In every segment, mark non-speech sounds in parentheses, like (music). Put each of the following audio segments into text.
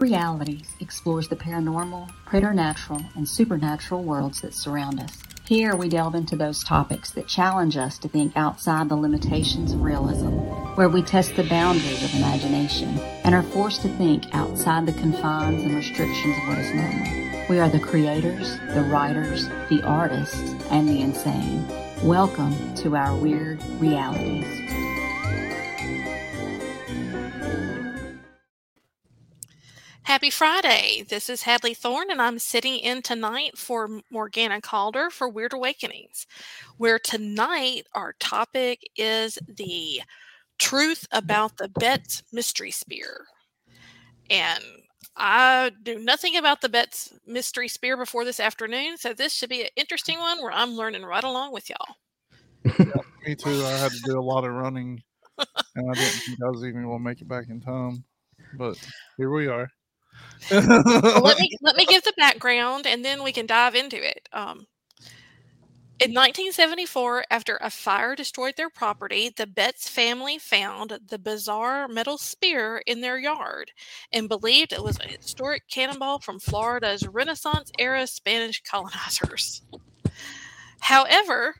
Realities explores the paranormal, preternatural, and supernatural worlds that surround us. Here we delve into those topics that challenge us to think outside the limitations of realism, where we test the boundaries of imagination and are forced to think outside the confines and restrictions of what is normal. We are the creators, the writers, the artists, and the insane. Welcome to our weird realities. Happy Friday. This is Hadley Thorne, and I'm sitting in tonight for Morgana Calder for Wyrd Awakenings, where tonight our topic is the truth about the Betz mystery spear. And I knew nothing about the Betz mystery spear before this afternoon, so this should be an interesting one where I'm learning right along with y'all. Yeah, me too. I had to do a lot of running, and I didn't think I was even going to make it back in time. But here we are well, let me (laughs) let me give the background, and then we can dive into it. Um, in 1974, after a fire destroyed their property, the Betz family found the bizarre metal spear in their yard and believed it was a historic cannonball from Florida's Renaissance era Spanish colonizers. However,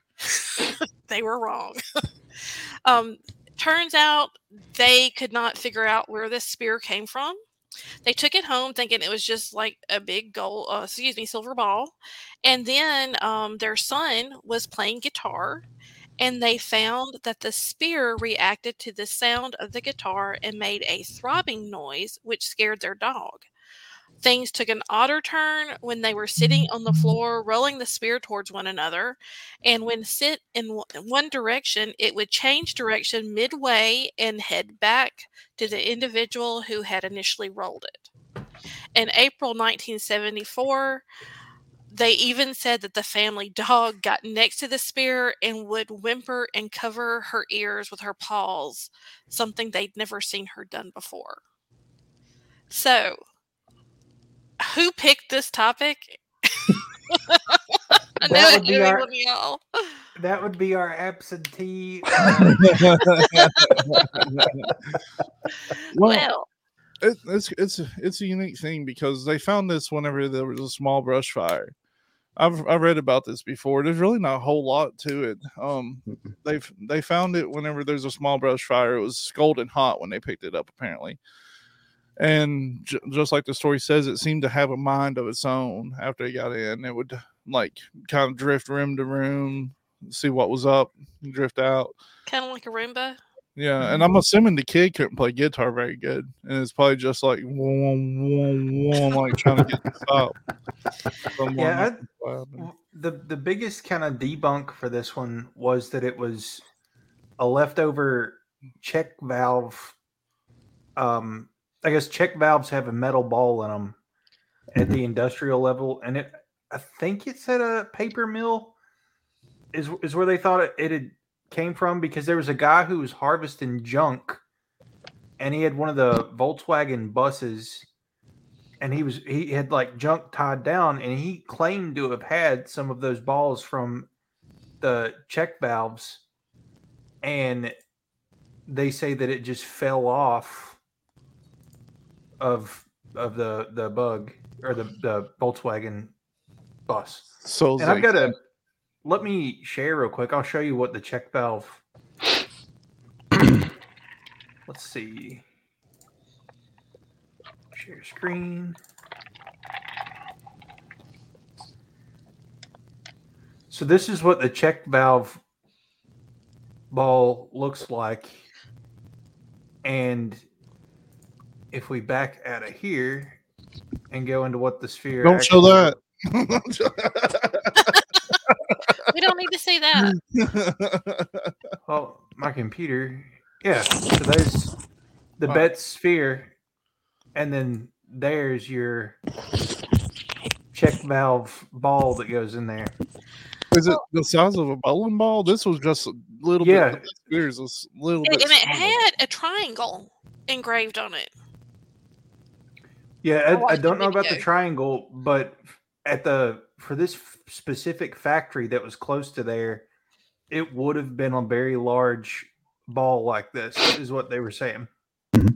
(laughs) they were wrong. (laughs) um, turns out they could not figure out where this spear came from. They took it home thinking it was just like a big gold, uh, excuse me, silver ball. And then um, their son was playing guitar and they found that the spear reacted to the sound of the guitar and made a throbbing noise, which scared their dog. Things took an odder turn when they were sitting on the mm. floor, rolling the spear towards one another. And when sit in one direction, it would change direction midway and head back to the individual who had initially rolled it. In April 1974, they even said that the family dog got next to the spear and would whimper and cover her ears with her paws, something they'd never seen her done before. So, who picked this topic? (laughs) I know would be our, y'all. That would be our absentee. (laughs) Well, well it, it's it's it's a unique thing because they found this whenever there was a small brush fire. I've I've read about this before. There's really not a whole lot to it. Um, (laughs) they've they found it whenever there's a small brush fire. It was scalding hot when they picked it up, apparently and j- just like the story says it seemed to have a mind of its own after it got in. It would like kind of drift room to room see what was up drift out. Kind of like a roomba yeah and i'm assuming the kid couldn't play guitar very good and it's probably just like like trying to get to (laughs) stop yeah I, the the biggest kind of debunk for this one was that it was a leftover check valve um I guess check valves have a metal ball in them at the mm-hmm. industrial level, and it I think it's at a paper mill is is where they thought it, it had came from because there was a guy who was harvesting junk, and he had one of the Volkswagen buses, and he was he had like junk tied down, and he claimed to have had some of those balls from the check valves, and they say that it just fell off of of the the bug or the the Volkswagen bus. So and I've got to let me share real quick. I'll show you what the check valve. (clears throat) Let's see. Share screen. So this is what the check valve ball looks like. And if we back out of here and go into what the sphere don't show that (laughs) we don't need to say that (laughs) well my computer yeah so there's the wow. Betz sphere and then there's your check valve ball that goes in there is it the size of a bowling ball? This was just a little yeah. bit. There's a little and, bit. And it had a triangle engraved on it. Yeah, I, I don't know about the triangle, but at the for this specific factory that was close to there, it would have been a very large ball like this. Is what they were saying. Mm-hmm.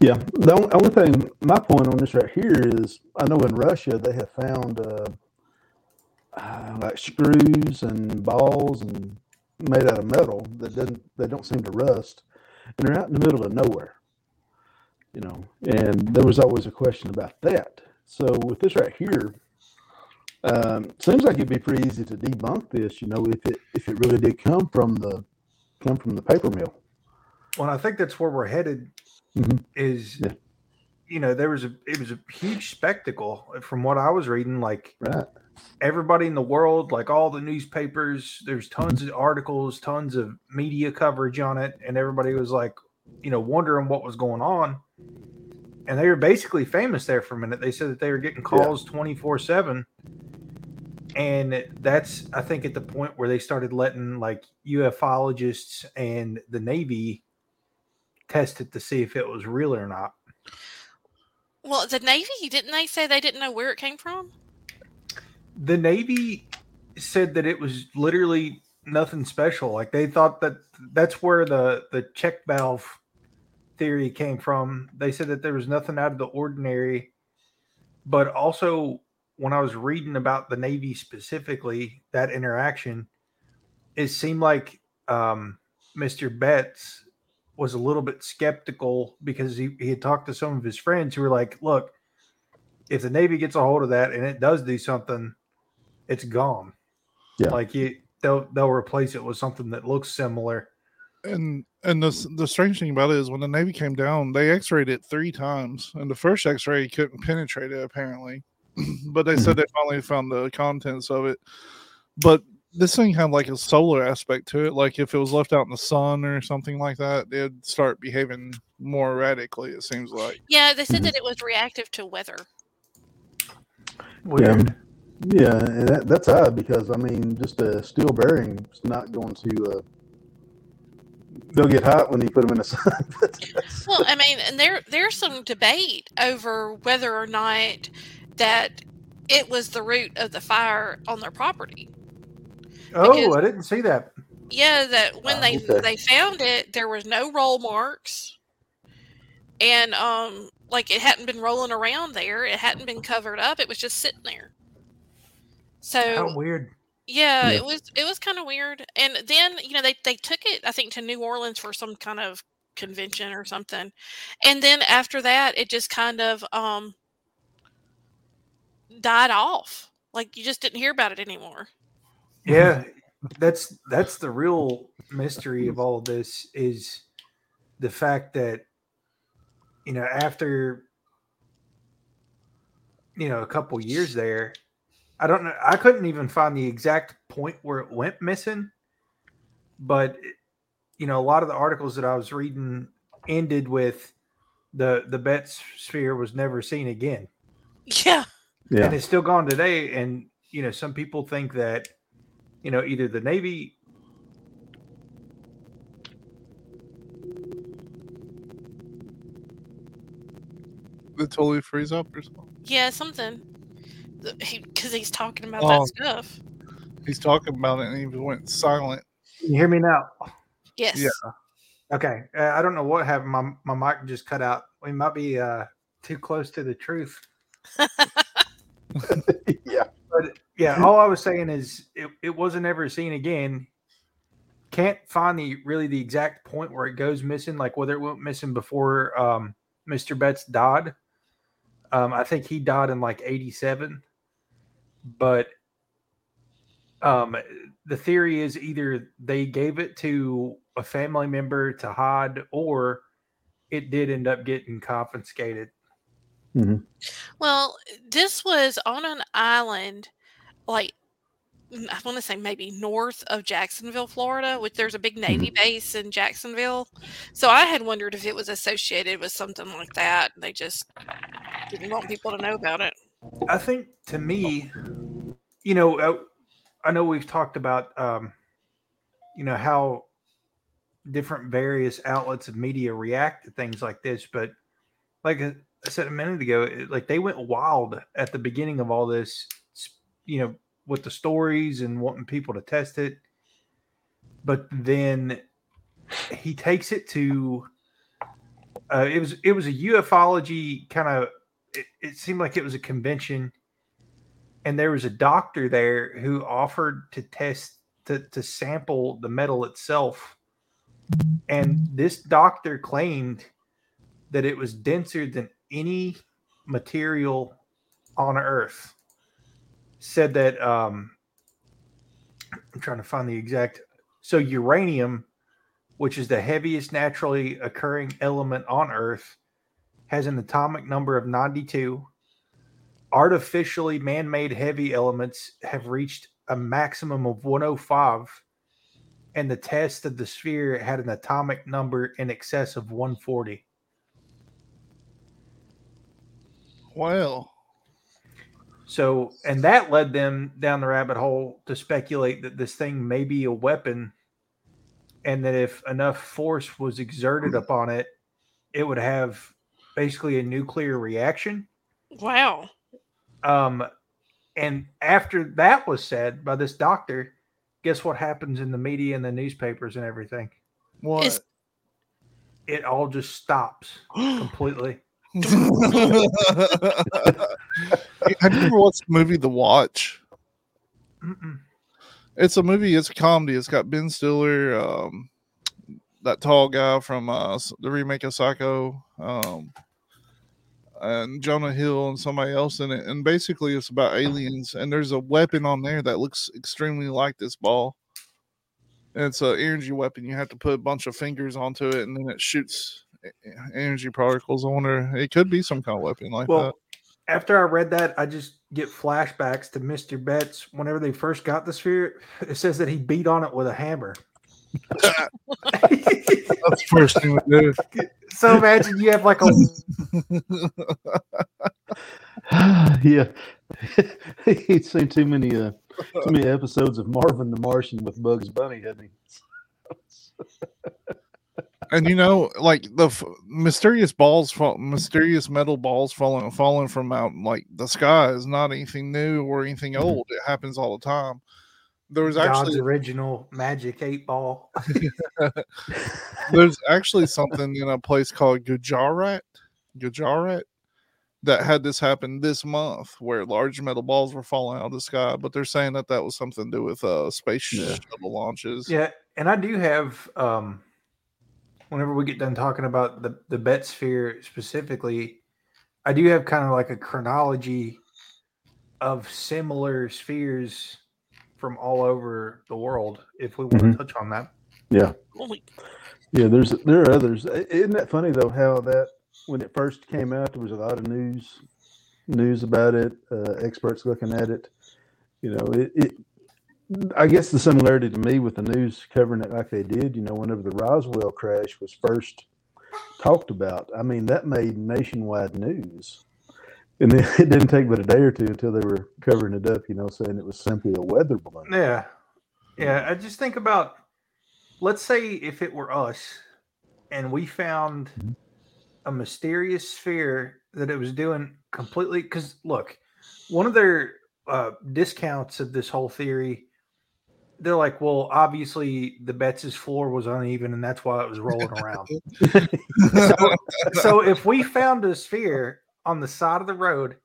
Yeah, the only, only thing, my point on this right here is, I know in Russia they have found uh, uh, like screws and balls and made out of metal that doesn't, they don't seem to rust, and they're out in the middle of nowhere. You know, and there was always a question about that. So with this right here, um, seems like it'd be pretty easy to debunk this. You know, if it if it really did come from the come from the paper mill. Well, I think that's where we're headed. Mm-hmm. Is yeah. you know there was a it was a huge spectacle from what I was reading. Like right. everybody in the world, like all the newspapers, there's tons mm-hmm. of articles, tons of media coverage on it, and everybody was like, you know, wondering what was going on. And they were basically famous there for a minute. They said that they were getting calls twenty four seven and that's I think at the point where they started letting like ufologists and the Navy test it to see if it was real or not. Well, the Navy didn't they say they didn't know where it came from? The Navy said that it was literally nothing special. Like they thought that that's where the the check valve theory came from. They said that there was nothing out of the ordinary, but also when I was reading about the Navy specifically, that interaction, it seemed like um, Mr. Betz was a little bit skeptical because he, he had talked to some of his friends who were like, look, if the Navy gets a hold of that and it does do something, it's gone. Yeah. Like you, they'll they'll replace it with something that looks similar. And and the the strange thing about it is when the Navy came down, they X-rayed it three times, and the first X-ray couldn't penetrate it apparently. (clears throat) but they said (laughs) they finally found the contents of it. But this thing had like a solar aspect to it. Like if it was left out in the sun or something like that, it'd start behaving more erratically. It seems like. Yeah, they said mm-hmm. that it was reactive to weather. Weird. Yeah, yeah, and that, that's odd because I mean, just a steel bearing is not going to. Uh, they'll get hot when you put them in the (laughs) sun. well, I mean, and there there's some debate over whether or not that it was the root of the fire on their property. Oh, because, I didn't see that. Yeah, that when they okay. they found it, there was no roll marks, and um, like it hadn't been rolling around there. It hadn't been covered up. It was just sitting there. So how weird. Yeah, yeah. it was it was kind of weird. And then you know they they took it I think to New Orleans for some kind of convention or something, and then after that it just kind of um died off. Like you just didn't hear about it anymore. Yeah, (laughs) that's that's the real mystery of all of this is the fact that you know after you know a couple years there i don't know i couldn't even find the exact point where it went missing but you know a lot of the articles that i was reading ended with the the Betz sphere was never seen again yeah yeah. and it's still gone today. And you know, some people think that you know either the Navy. They totally freeze up or something. Yeah, something. Because he, he's talking about oh, that stuff. He's talking about it, and he went silent. Can you hear me now? Yes. Yeah. Okay. Uh, I don't know what happened. My my mic just cut out. We might be uh, too close to the truth. (laughs) (laughs) yeah. But yeah, all I was saying is it, it wasn't ever seen again. Can't find the really the exact point where it goes missing, like whether it went missing before um, Mr. Betz died. Um, I think he died in like 87. But um, the theory is either they gave it to a family member to hide or it did end up getting confiscated. Mm-hmm. Well, this was on an island, like I want to say maybe north of Jacksonville, Florida, which there's a big Navy mm-hmm. base in Jacksonville. So I had wondered if it was associated with something like that. They just didn't want people to know about it. I think to me, you know, I, uh, I know we've talked about, um, you know, how different various outlets of media react to things like this, but like I said a minute ago, it, like they went wild at the beginning of all this, you know, with the stories and wanting people to test it. But then he takes it to Uh, it was it was a ufology kind of. It, it seemed like it was a convention, and there was a doctor there who offered to test to to sample the metal itself, and this doctor claimed that it was denser than any material on Earth. Said that um, I'm trying to find the exact. So uranium, which is the heaviest naturally occurring element on Earth, has an atomic number of 92. Artificially man-made heavy elements have reached a maximum of 105, and the test of the sphere had an atomic number in excess of 140. Well, so, and that led them down the rabbit hole to speculate that this thing may be a weapon and that if enough force was exerted upon it, it would have basically a nuclear reaction. Wow. Um, and after that was said by this doctor, guess what happens in the media and the newspapers and everything? What? Is... It all just stops (gasps) completely. Have you ever watched the movie The Watch? Mm-mm. It's a movie. It's a comedy. It's got Ben Stiller, um, that tall guy from uh, the remake of Psycho, um, and Jonah Hill and somebody else in it. And basically, it's about aliens. And there's a weapon on there that looks extremely like this ball. And it's an energy weapon. You have to put a bunch of fingers onto it, and then it shoots energy particles. I wonder it could be some kind of weapon like well, that. After I read that, I just get flashbacks to Mr. Betz whenever they first got the sphere. It says that he beat on it with a hammer. That's the first thing we do. So imagine you have like a (sighs) yeah. (laughs) He'd seen too many uh, too many episodes of Marvin the Martian with Bugs Bunny, hasn't he? and you know, like the f- mysterious balls, fall, mysterious metal balls falling falling from out like the sky is not anything new or anything mm-hmm. old. It happens all the time. There was God's actually original magic eight ball. (laughs) (laughs) There's actually something in a place called Gujarat, Gujarat, that had this happen this month, where large metal balls were falling out of the sky. But they're saying that that was something to do with uh, space yeah. shuttle launches. Yeah, and I do have um whenever we get done talking about the the Betz sphere specifically, I do have kind of like a chronology of similar spheres from all over the world. If we want mm-hmm. to touch on that, yeah, yeah. There's there are others. Isn't that funny though? How that when it first came out, there was a lot of news news about it. Uh, experts looking at it. You know, it, it I guess the similarity to me with the news covering it like they did, you know, whenever the Roswell crash was first talked about, I mean, that made nationwide news. And then (laughs) it didn't take but a day or two until they were covering it up, you know, saying it was simply a weather balloon. Yeah. Yeah. I just think about, let's say if it were us and we found mm-hmm. a mysterious sphere that it was doing completely, because look, one of their uh, discounts of this whole theory they're like, well, obviously the Betz' floor was uneven and that's why it was rolling around. (laughs) so, so if we found a sphere on the side of the road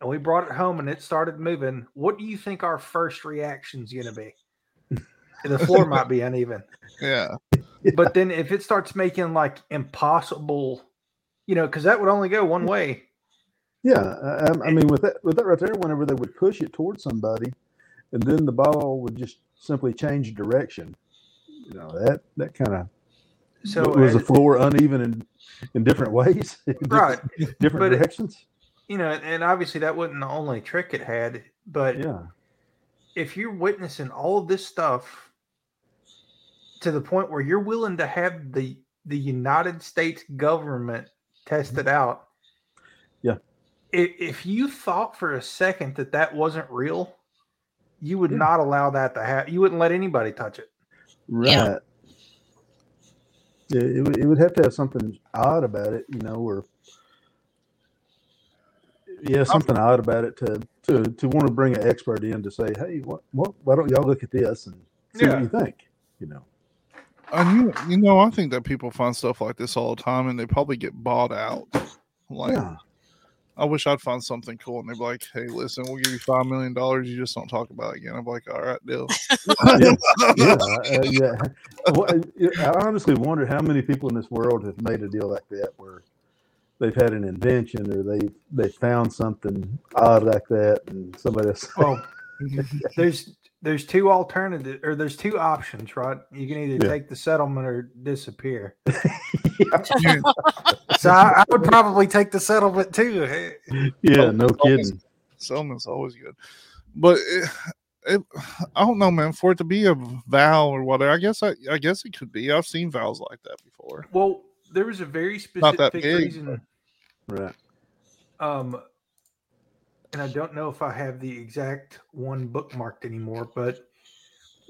and we brought it home and it started moving, what do you think our first reaction is going to be? The floor might be uneven. (laughs) Yeah. But then if it starts making like impossible, you know, because that would only go one way. Yeah, I, I mean, with that, with that right there, whenever they would push it towards somebody, and then the ball would just simply change direction. You know that that kind of so was the floor uneven in in different ways, (laughs) right? different, but directions. It, you know, and obviously that wasn't the only trick it had, but yeah, if you're witnessing all of this stuff to the point where you're willing to have the the United States government test it out, yeah. If, if you thought for a second that that wasn't real, you would yeah. not allow that to happen. You wouldn't let anybody touch it. Right. Yeah. Yeah it, would, it would have to have something odd about it, you know, or yeah, something odd about it to to to want to bring an expert in to say, hey, what, what why don't y'all look at this and see yeah. what you think, you know. And you, you know, I think that people find stuff like this all the time, and they probably get bought out. Like, yeah. I wish I'd find something cool, and they'd be like, "Hey, listen, we'll give you five million dollars. You just don't talk about it again." I'm like, "All right, deal." (laughs) (laughs) yeah, yeah, uh, yeah. Well, I honestly wonder how many people in this world have made a deal like that, where they've had an invention or they they found something odd like that, and somebody else. (laughs) Well, there's there's two alternative or there's two options, right? You can either yeah. take the settlement or disappear. So I, I, would probably take the settlement too. Yeah, no kidding. Settlement's always good, but it, it, I don't know, man. For it to be a vow or whatever, I guess I, I guess it could be. I've seen vows like that before. Well, there was a very specific big, reason, right? Um, and I don't know if I have the exact one bookmarked anymore, but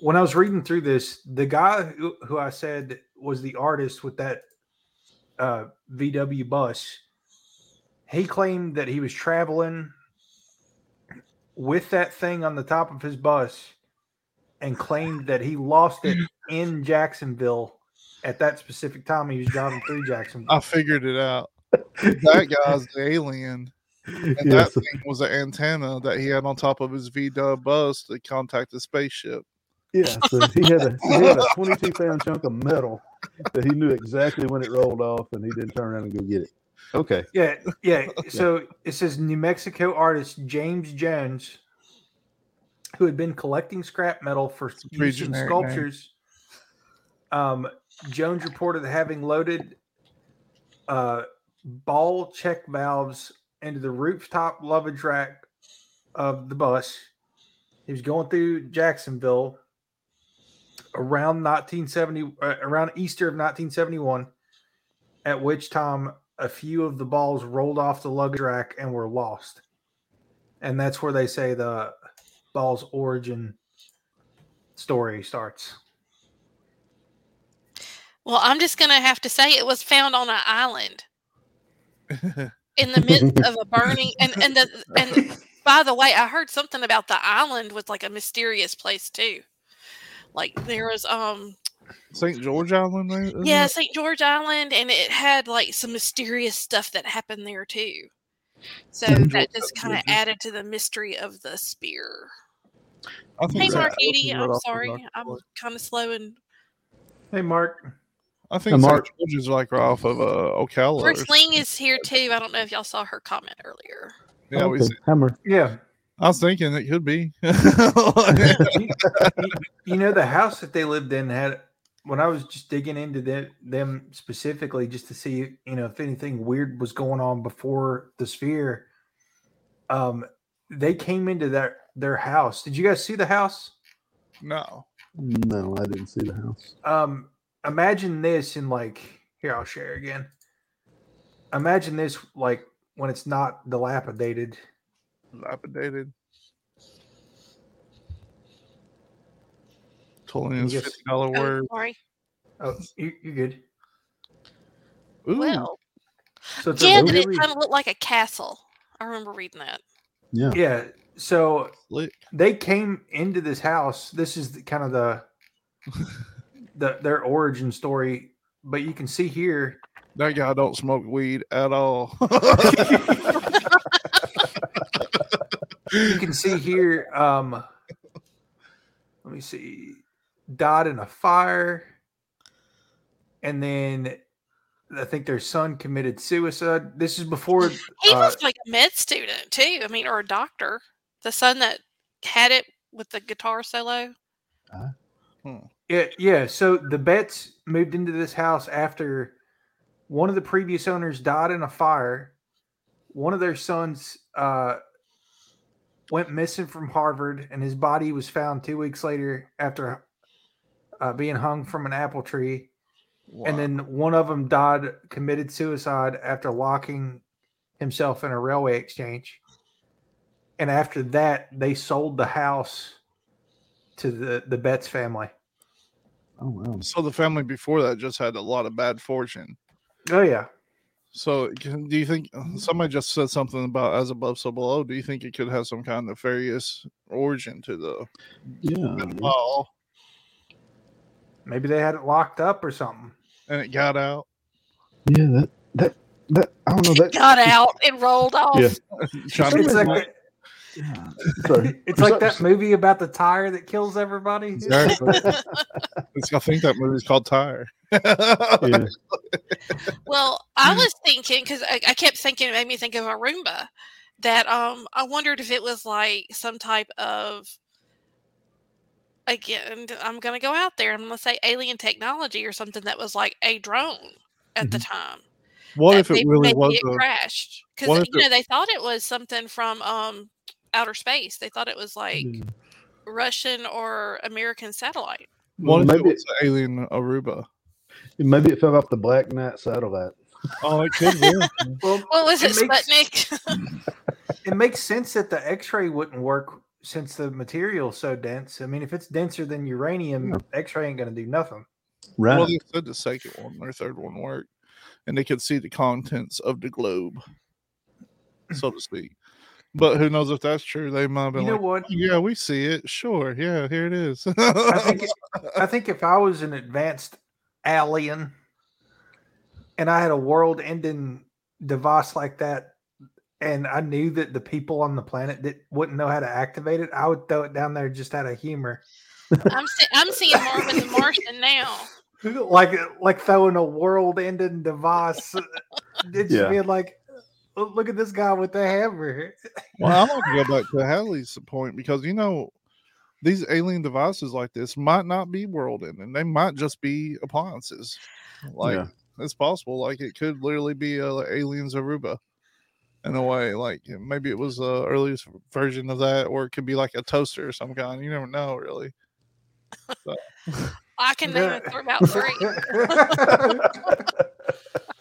when I was reading through this, the guy who, who I said was the artist with that uh, VW bus, he claimed that he was traveling with that thing on the top of his bus and claimed that he lost it in Jacksonville at that specific time he was driving through Jacksonville. I figured it out. That guy's the alien. And yes. that thing was an antenna that he had on top of his V Dub bus to contact the spaceship. Yeah, so he had a he had a 22 pound chunk of metal that he knew exactly when it rolled off, and he didn't turn around and go get it. Okay. Yeah, yeah. (laughs) So it says New Mexico artist James Jones, who had been collecting scrap metal for use in sculptures. Um, Jones reported having loaded uh, ball check valves into the rooftop luggage rack of the bus. He was going through Jacksonville around 1970, uh, around Easter of 1971, at which time a few of the balls rolled off the luggage rack and were lost. And that's where they say the ball's origin story starts. Well, I'm just going to have to say it was found on an island. (laughs) in the midst of a burning and and the and (laughs) by the way, I heard something about the island was like a mysterious place too. Like there was um St. George Island? Yeah, St. George Island and it had like some mysterious stuff that happened there too. So that just kind of added to the mystery of the spear. Hey Mark Edie, I'm sorry. I'm kind of slow and Hey Mark. I think Mark George is like right off of uh, Ocala. First Ling is here too. I don't know if y'all saw her comment earlier. Yeah, okay. Hammer. Yeah. I was thinking it could be. you, (laughs) you know, the house that they lived in had when I was just digging into them, them specifically just to see, you know, if anything weird was going on before the sphere. Um, they came into their their house. Did you guys see the house? No. No, I didn't see the house. Um, imagine this in like here I'll share again. Imagine this like when it's not dilapidated. Dilapidated. Totally fifty dollar oh, word. Sorry. Oh, you, are good. Ooh. Well, so yeah, really... it kind of looked like a castle. I remember reading that. Yeah. Yeah. So Slick. they came into this house. This is the, kind of the (laughs) the, their origin story, but you can see here that guy don't smoke weed at all. (laughs) (laughs) you can see here. Um, let me see. Died in a fire, and then I think their son committed suicide. This is before he uh, was like a med student too. I mean, or a doctor. The son that had it with the guitar solo. Uh, hmm. Yeah, yeah. So the Betz moved into this house after one of the previous owners died in a fire. One of their sons uh, went missing from Harvard, and his body was found two weeks later after uh, being hung from an apple tree. Wow. And then one of them died, committed suicide after locking himself in a railway exchange. And after that, they sold the house to the the Betz family. Oh wow! So the family before that just had a lot of bad fortune. Oh yeah. So do you think uh, somebody just said something about as above so below? Do you think it could have some kind of nefarious origin to the yeah? Well, Maybe they had it locked up or something. And it got out. Yeah, that that that I don't know that got (laughs) out and rolled off. (laughs) Yeah. it's like, yeah. Sorry. (laughs) It's like that movie about the tire that kills everybody. Exactly. (laughs) I think that movie's called Tire. yeah. (laughs) Well, I was thinking because I, I, kept thinking it made me think of a Roomba. That um, I wondered if it was like some type of again. I'm going to go out there. I'm going to say alien technology or something that was like a drone at mm-hmm. the time. What if it really was it a, crashed? Because you know it, they thought it was something from um outer space. They thought it was like mm. Russian or American satellite. What maybe it's alien Aruba? Maybe it fell off the Black Knight satellite. Oh, it could be. (laughs) well, what was it, it makes, Sputnik? (laughs) it makes sense that the X-ray wouldn't work since the material's so dense. I mean, if it's denser than uranium, yeah. X-ray ain't going to do nothing. Right. Well, they said the second one or third one worked, and they could see the contents of the globe, so to speak. But who knows if that's true? They might have been. You know like, what? Oh, yeah, we see it. Sure. Yeah, here it is. I think. (laughs) I think if I was an advanced alien, and I had a world-ending device like that, and I knew that the people on the planet that wouldn't know how to activate it, I would throw it down there just out of humor. I'm see- I'm seeing Marvin the Martian now. (laughs) Like like throwing a world-ending device. Uh, (laughs) it's yeah. being like, Oh, look at this guy with the hammer. well, I want to go back (laughs) to Hadley's point because you know these alien devices like this might not be world ending; they might just be appliances. Like yeah. it's possible, like it could literally be a like, aliens Aruba in a way. Like maybe it was uh, the earliest version of that, or it could be like a toaster or some kind. You never know, really. So. I can name it for about three. (laughs) (laughs)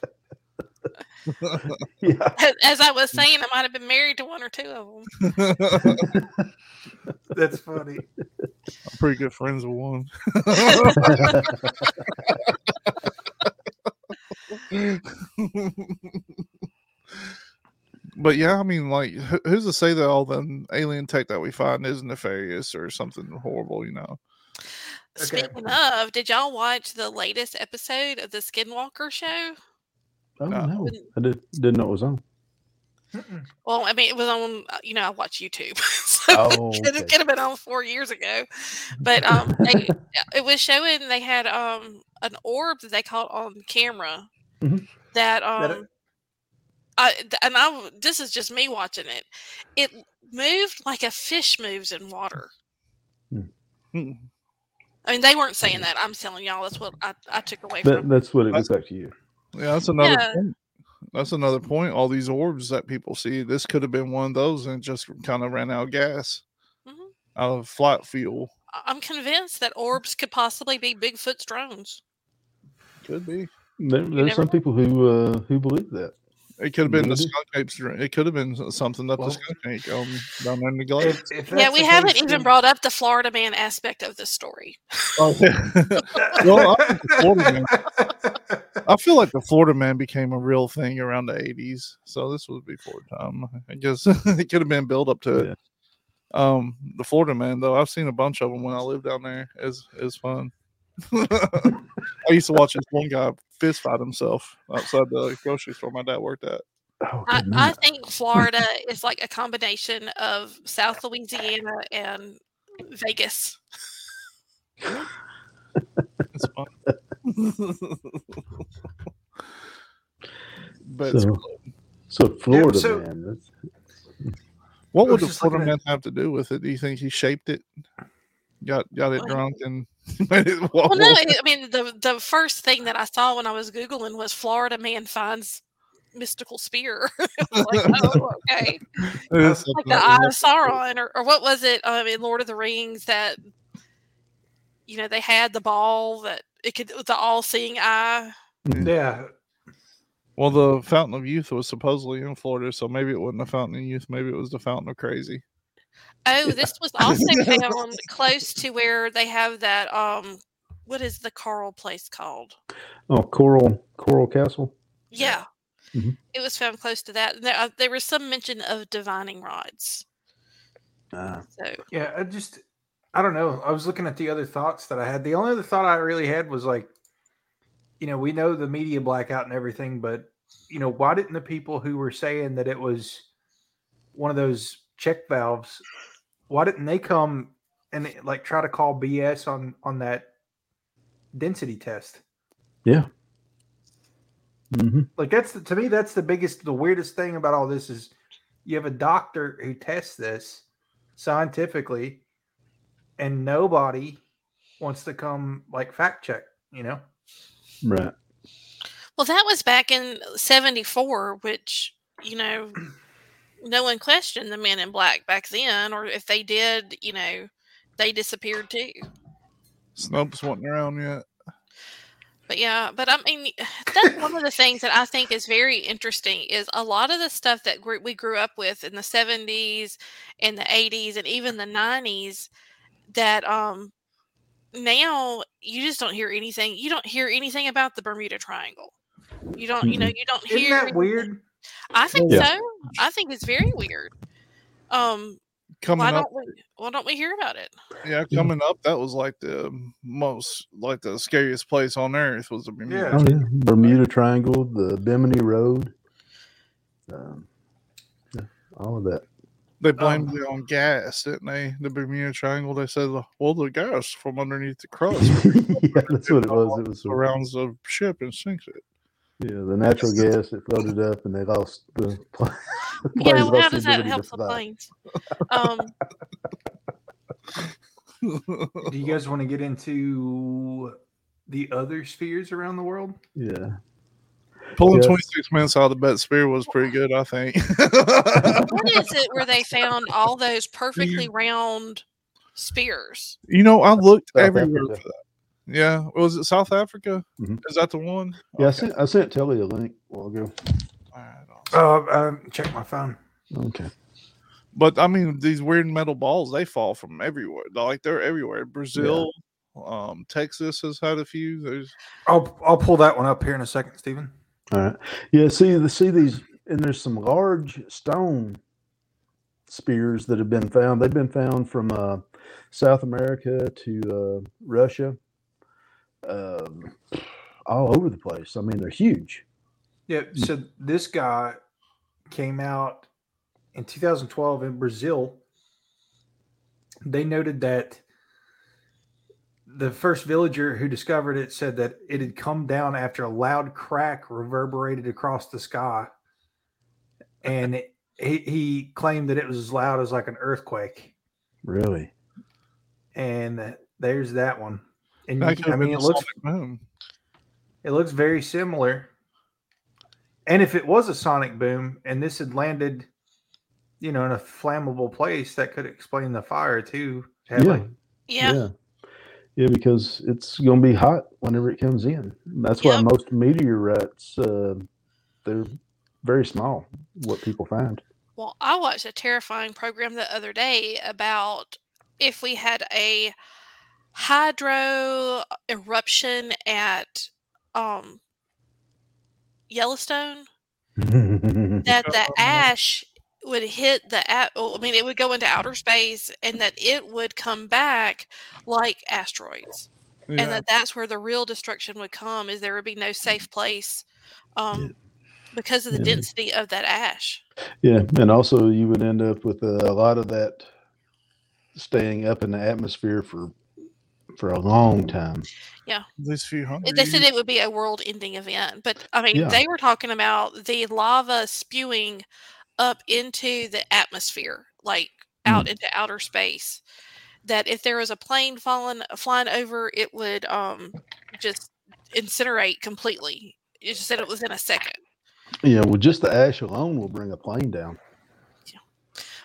(laughs) yeah. As I was saying, I might have been married to one or two of them. (laughs) That's funny. I'm pretty good friends with one. (laughs) but yeah, I mean, like, who's to say that all the alien tech that we find is nefarious or something horrible? You know. Speaking okay. of, did y'all watch the latest episode of the Skinwalker show? Oh no, no. I did, didn't know it was on. Well, I mean, it was on. Uh, you know, I watch YouTube, (laughs) so oh, it, could, okay. it could have been on four years ago. But um, (laughs) they, it was showing they had um an orb that they caught on camera mm-hmm. that um, I and I this is just me watching it. It moved like a fish moves in water. Mm-hmm. I mean, they weren't saying that. I'm telling y'all. That's what I, I took away that, from. That's what it was like to you. Yeah, that's another yeah. point. That's another point. All these orbs that people see, this could have been one of those and just kind of ran out of gas, mm-hmm. out of flight fuel. I'm convinced that orbs could possibly be Bigfoot's drones. Could be. There, there's some know. people who uh, who believe that. It could have been the skunk apes. It could have been something that well, the skunk ape um, down there in the glade. yeah, we haven't even thing. brought up the Florida man aspect of the story. Oh, (laughs) well, I, man, (laughs) I, feel like the Florida man became a real thing around the '80s, so this was before time. I guess (laughs) it could have been built up to it. Um, the Florida man, though, I've seen a bunch of them when I lived down there. is is fun. (laughs) I used to watch this one guy fist fight himself outside the grocery store my dad worked at. Oh, I, I, think Florida is like a combination of South Louisiana and Vegas. it's fun. (laughs) but so, so Florida yeah, so, man. What would the Florida man have to do with it? Do you think he shaped it? Got got it drunk and (laughs) well, no, I mean the the first thing that I saw when I was googling was Florida man finds mystical spear. (laughs) like, oh, okay, like the Eye of Sauron, or, or what was it um, in Lord of the Rings that you know they had the ball that it could the all-seeing eye. Mm. Yeah. Well, the Fountain of Youth was supposedly in Florida, so maybe it wasn't the Fountain of Youth. Maybe it was the Fountain of Crazy. Oh, this was (laughs) also found close to where they have that. Um, what is the coral place called? Oh, Coral Coral Castle. Yeah, mm-hmm. it was found close to that. There, uh, there was some mention of divining rods. Uh, so yeah, I just I don't know. I was looking at the other thoughts that I had. The only other thought I really had was like, you know, we know the media blackout and everything, but you know, why didn't the people who were saying that it was one of those check valves, why didn't they come and like try to call BS on on that density test? Yeah. Mm-hmm. Like that's the, to me that's the biggest the weirdest thing about all this is you have a doctor who tests this scientifically and nobody wants to come like fact check, you know? Right. Well, that was back in 74, which, you know, no one questioned the men in black back then, or if they did, you know, they disappeared too. Snopes wasn't around yet. But yeah, but I mean, that's one of the things that I think is very interesting is a lot of the stuff that we grew up with in the 70s and the 80s and even the 90s that um now you just don't hear anything. You don't hear anything about the Bermuda Triangle. You don't, you know, you don't hear. Isn't that anything. weird? I think yeah. so. I think it's very weird. Um, coming why up, don't we? Why don't we hear about it? Yeah, coming up, that was like the most, like the scariest place on earth was the Bermuda. Yeah, oh, yeah. Bermuda Triangle, the Bimini Road, um, yeah, all of that. They blamed um, it on gas, didn't they? The Bermuda Triangle. They said, "Well, the gas from underneath the (laughs) crust." yeah, that's what it was. It was around the ship and sinks it. Yeah, the natural gas that floated up, and they lost the. plane. yeah, well, how does that help the planes? Um, Do you guys want to get into the other spheres around the world? Yeah. Pulling yes. 26 minutes out of the Betz spear was pretty good, I think. what is it where they found all those perfectly (laughs) round spears? You know, I looked South everywhere Africa. for that. Yeah, was it South Africa? Mm-hmm. Is that the one? Yeah, okay. I sent I sent Telly a link a while ago. Uh, um, check my phone. Okay. But I mean, these weird metal balls they fall from everywhere. Like they're everywhere. Brazil, yeah. um, Texas has had a few. There's. I'll I'll pull that one up here in a second, Steven. All right. Yeah. See the see these, and there's some large stone spears that have been found. They've been found from uh, South America to uh, Russia um, all over the place. I mean, they're huge. Yeah. So this guy came out in 2012 in Brazil. They noted that the first villager who discovered it said that it had come down after a loud crack reverberated across the sky. And (laughs) he, he claimed that it was as loud as like an earthquake. Really? And there's that one. And you, I mean, it looks like moon. it looks very similar. And if it was a sonic boom and this had landed, you know, in a flammable place, that could explain the fire too. Yeah. yeah. yeah. Yeah, because it's going to be hot whenever it comes in. That's why most meteorites uh, they're very small. What people find. Well, I watched a terrifying program the other day about if we had a hydro eruption at um, Yellowstone that the (laughs) ash would hit the at I mean it would go into outer space and that it would come back like asteroids. Yeah. And that that's where the real destruction would come is there would be no safe place um, yeah. because of the yeah. density of that ash. Yeah, and also you would end up with a, a lot of that staying up in the atmosphere for for a long time. Yeah. These few hundred. They said it would be a world ending event. But I mean, yeah. they were talking about the lava spewing up into the atmosphere, like out mm. into outer space. That if there was a plane falling flying over, it would um just incinerate completely. You just said it was in a second. Yeah, well, just the ash alone will bring a plane down.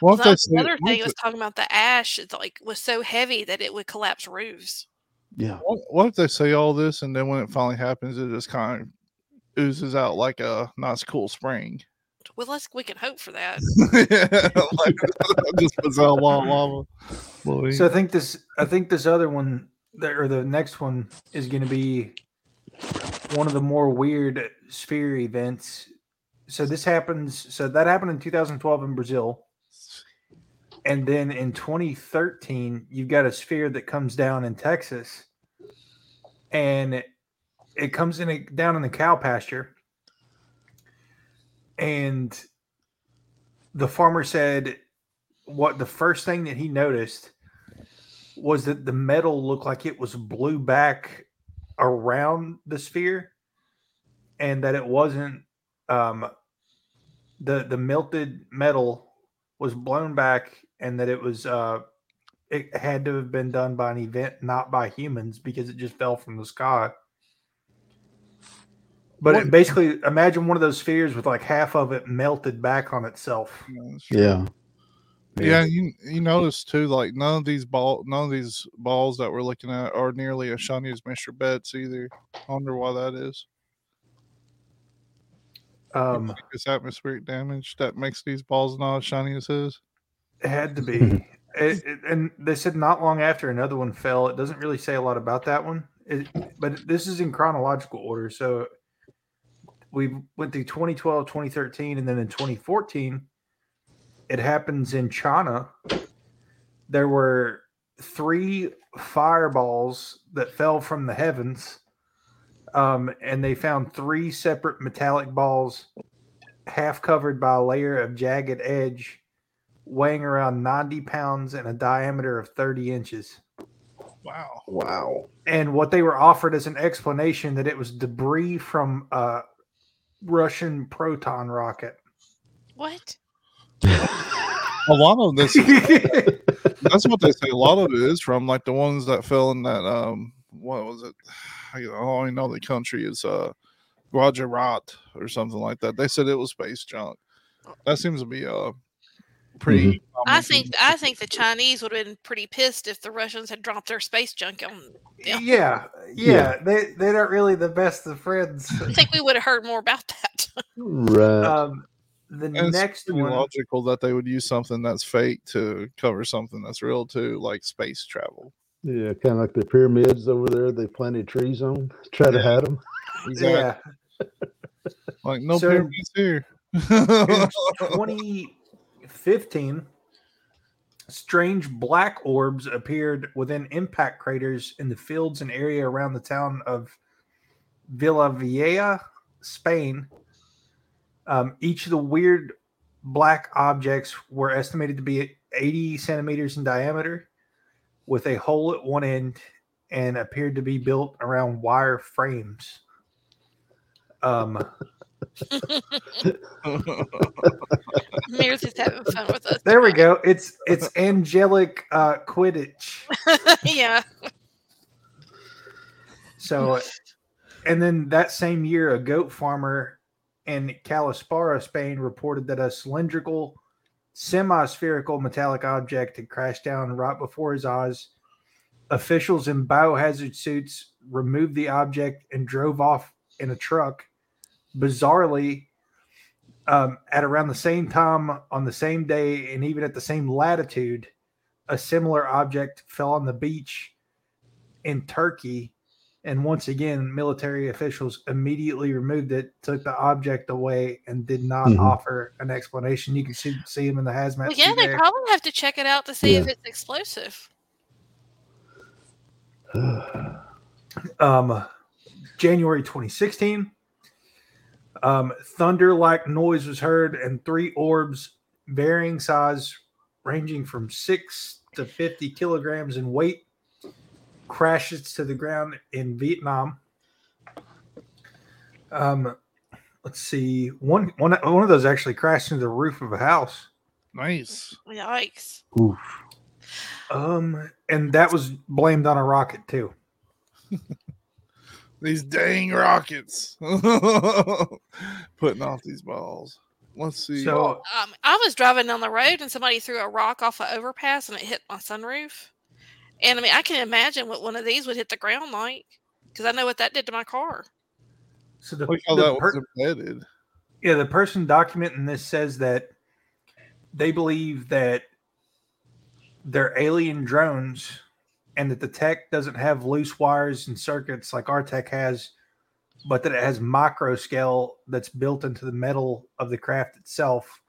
Well, well that's another thing he was talking about the ash. It's like was so heavy that it would collapse roofs. Yeah. What, what, if they say all this and then when it finally happens, it just kind of oozes out like a nice cool spring? (laughs) Well, let's we can hope for that. yeah, (laughs) like (laughs) just puts out lava. So I think this, I think this other one, or the next one, is going to be one of the more weird sphere events. So this happens. So that happened in 2012 in Brazil And then in 2013, you've got a sphere that comes down in Texas, and it comes in a, down in the cow pasture, and the farmer said what the first thing that he noticed was that the metal looked like it was blew back around the sphere and that it wasn't um, the the melted metal was blown back and that it was uh, it had to have been done by an event not by humans because it just fell from the sky but it basically imagine one of those spheres with like half of it melted back on itself yeah yeah, you you notice too, like none of these ball, none of these balls that we're looking at are nearly as shiny as Mister Betz either. I wonder why that is. Um, it's atmospheric damage that makes these balls not as shiny as his. It had to be. (laughs) it, it, and they said not long after another one fell. It doesn't really say a lot about that one, it, but this is in chronological order. So we went through 2012, 2013, and then in 2014 it happens in China. There were three fireballs that fell from the heavens, um, and they found three separate metallic balls, half covered by a layer of jagged edge, weighing around 90 pounds and a diameter of 30 inches. Wow. Wow. And what they were offered as an explanation that it was debris from a Russian proton rocket. What? a lot of this (laughs) that's what they say a lot of it is from like the ones that fell in that um what was it (sighs) i only know the country is uh gujarat or something like that they said it was space junk that seems to be uh pretty mm-hmm. i think i think the chinese would have been pretty pissed if the russians had dropped their space junk on them. Yeah. yeah yeah, they they're not really the best of friends i think we would have heard more about that right um the and next one logical that they would use something that's fake to cover something that's real too, like space travel. Yeah, kind of like the pyramids over there. They planted trees on, try yeah. to hide them. Exactly. Yeah. like no so, pyramids here. (laughs) 2015, strange black orbs appeared within impact craters in the fields and area around the town of Villavella, Spain, um, each of the weird black objects were estimated to be 80 centimeters in diameter with a hole at one end and appeared to be built around wire frames. Um, Mears is having fun with us. There we go. It's it's angelic uh, Quidditch. (laughs) yeah. So, and then that same year, a goat farmer in Calasparra, Spain, reported that a cylindrical, semi spherical metallic object had crashed down right before his eyes. Officials in biohazard suits removed the object and drove off in a truck. Bizarrely, um, at around the same time, on the same day, and even at the same latitude, a similar object fell on the beach in Turkey and once again, military officials immediately removed it, took the object away, and did not mm-hmm. offer an explanation. You can see, see them in the hazmat. Well, yeah, they there. probably have to check it out to see yeah. if it's explosive. (sighs) um, January 2016, um, thunder like noise was heard, and three orbs, varying size, ranging from six to 50 kilograms in weight, crashes to the ground in Vietnam. Um, let's see. One one one of those actually crashed into the roof of a house. Nice. Yikes. Oof. Um, and that was blamed on a rocket too. (laughs) these dang rockets (laughs) putting off these balls. Let's see. So um, I was driving down the road and somebody threw a rock off an overpass and it hit my sunroof. And I mean, I can imagine what one of these would hit the ground like because I know what that did to my car. So the, Look how the that per- was embedded. Yeah, the person documenting this says that they believe that they're alien drones and that the tech doesn't have loose wires and circuits like our tech has, but that it has micro scale that's built into the metal of the craft itself,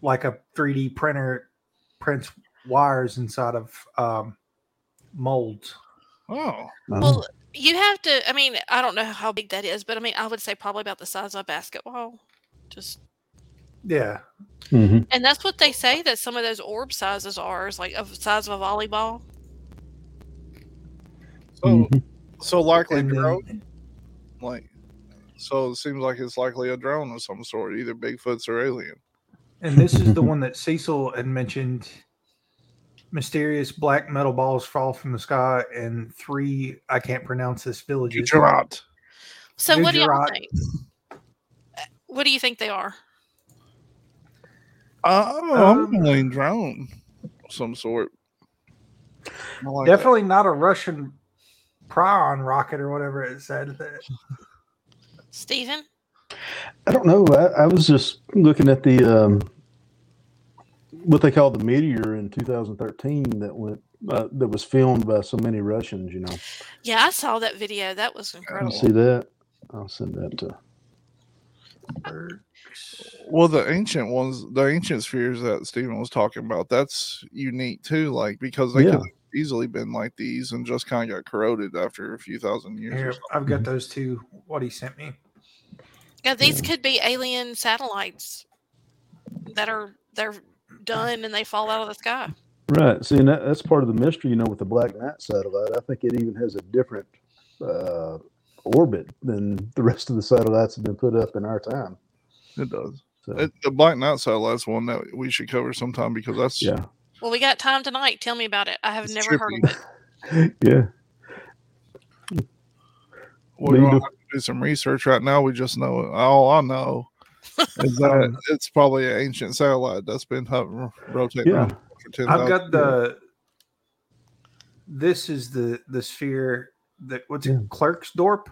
like a 3D printer prints wires inside of um, molds. Oh, well, you have to. I mean, I don't know how big that is, but I mean, I would say probably about the size of a basketball. Just yeah, mm-hmm. and that's what they say that some of those orb sizes are, is like of size of a volleyball. So, mm-hmm. so likely drone, like, so it seems like it's likely a drone of some sort, either Bigfoot's or alien. And this is the one that Cecile had mentioned. Mysterious black metal balls fall from the sky, and three I can't pronounce this villages. Gujarat. So Gujarat. what do you think? What do you think they are? Uh, I'm um, drone, some sort. Like definitely that. not a Russian Prion rocket or whatever it said. Steven? I don't know. I, I, was just looking at the um, what they call the meteor in 2013 that went uh, that was filmed by so many Russians. You know. Yeah, I saw that video. That was incredible. see that? I'll send that to. Well, the ancient ones, the ancient spheres that Steven was talking about, that's unique too. Like because they yeah. could easily been like these and just kind of got corroded after a few thousand years. Here, I've got those two. What he sent me. Yeah, these yeah. could be alien satellites that are they're done and they fall out of the sky. Right. See, and that, that's part of the mystery, you know, with the Black Knight satellite. I think it even has a different uh, orbit than the rest of the satellites have been put up in our time. It does. So. It, the Black Knight satellite's one that we should cover sometime because that's yeah. Well, we got time tonight. Tell me about it. I have it's never trippy. heard of it. (laughs) yeah. We're going to do some research right now. We just know all I know is that (laughs) it's probably an ancient satellite that's been hovering, rotating yeah. for 10, I've got the. This is the the sphere that what's yeah. it, Klerksdorp?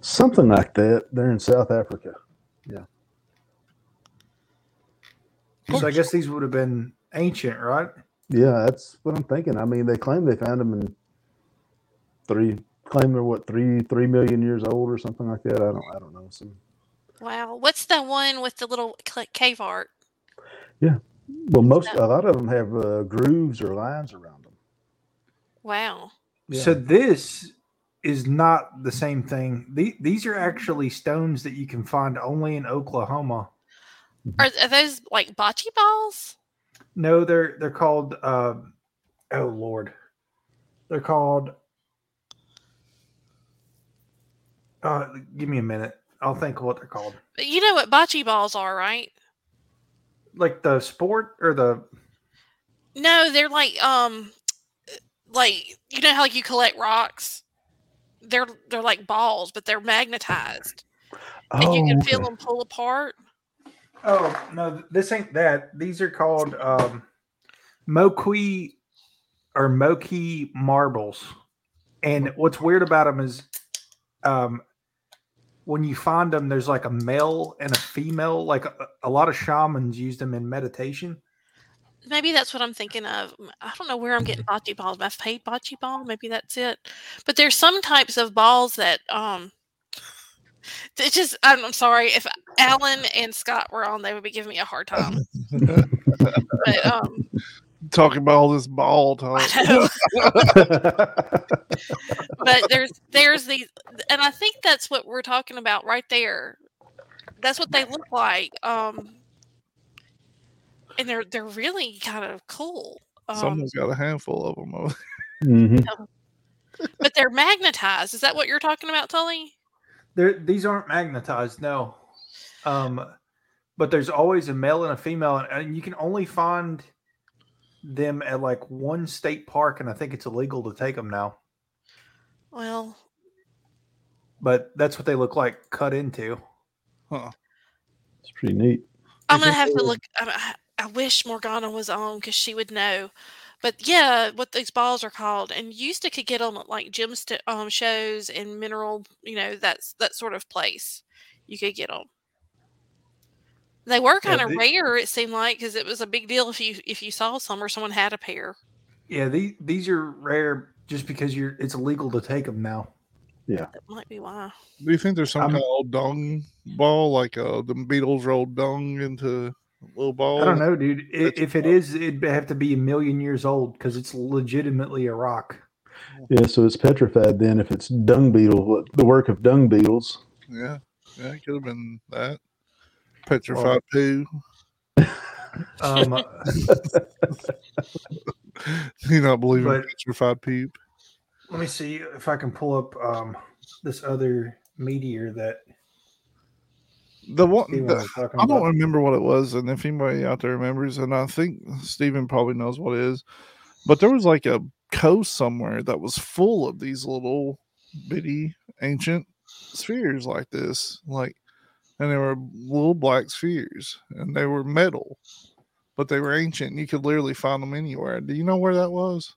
Something like that. They're in South Africa. Yeah. So I guess these would have been ancient, right? Yeah, that's what I'm thinking. I mean, they claim they found them in three. Claim they're what three three million years old or something like that. I don't I don't know. Some. Wow, what's the one with the little cave art? Yeah, well, most a lot of them have uh, grooves or lines around them. Wow. Yeah. So this is not the same thing. The, these are actually stones that you can find only in Oklahoma. Are, are those like bocce balls? No, they're they're called. Uh, oh Lord, they're called. Uh, give me a minute. I'll think of what they're called. You know what bocce balls are, right? Like the sport or the. No, they're like um, like you know how like you collect rocks. They're they're like balls, but they're magnetized, oh, and you can okay. feel them pull apart. Oh no, this ain't that. These are called um, Moqui or Moki marbles. And what's weird about them is um, when you find them, there's like a male and a female. Like a, a, lot of shamans use them in meditation. Maybe that's what I'm thinking of. I don't know where I'm getting bocce balls. My fate bocce ball. Maybe that's it. But there's some types of balls that um, it's just I'm, I'm, sorry if Alan and Scott were on, they would be giving me a hard time. but um, (laughs) talking about all this ball talk. (laughs) but there's there's these, and I think that's what we're talking about right there. That's what they look like. Um, and they're they're really kind of cool. Um, Someone's got a handful of them. (laughs) mm-hmm. But they're magnetized. Is that what you're talking about, Tully? There, these aren't magnetized, no. Um, but there's always a male and a female, and you can only find them at like one state park, and I think it's illegal to take them now. Well, but that's what they look like cut into. Huh. It's pretty neat. I'm gonna have to look. I, I wish Morgana was on because she would know. But yeah, what these balls are called, and used to could get them at like gym st- um, shows and mineral, you know, that's that sort of place. You could get them. They were kind of yeah, rare. It seemed like because it was a big deal if you if you saw some or someone had a pair. Yeah, these these are rare just because you're it's illegal to take them now. Yeah, that might be why. Do you think there's some I'm, kind of old dung ball like uh the beetles rolled dung into little ball. I don't know, dude. It, if it is, it'd have to be a million years old because it's legitimately a rock. Yeah, so it's petrified then. If it's dung beetle, the work of dung beetles. Yeah, yeah, it could have been that petrified poo. Um, (laughs) you not believe in petrified poop? Let me see if I can pull up um, this other meteor that the one the, I don't remember what it was, and if anybody out there remembers, and I think Steven probably knows what it is, but there was like a coast somewhere that was full of these little bitty ancient spheres like this, like, and they were little black spheres, and they were metal, but they were ancient. And you could literally find them anywhere. Do you know where that was?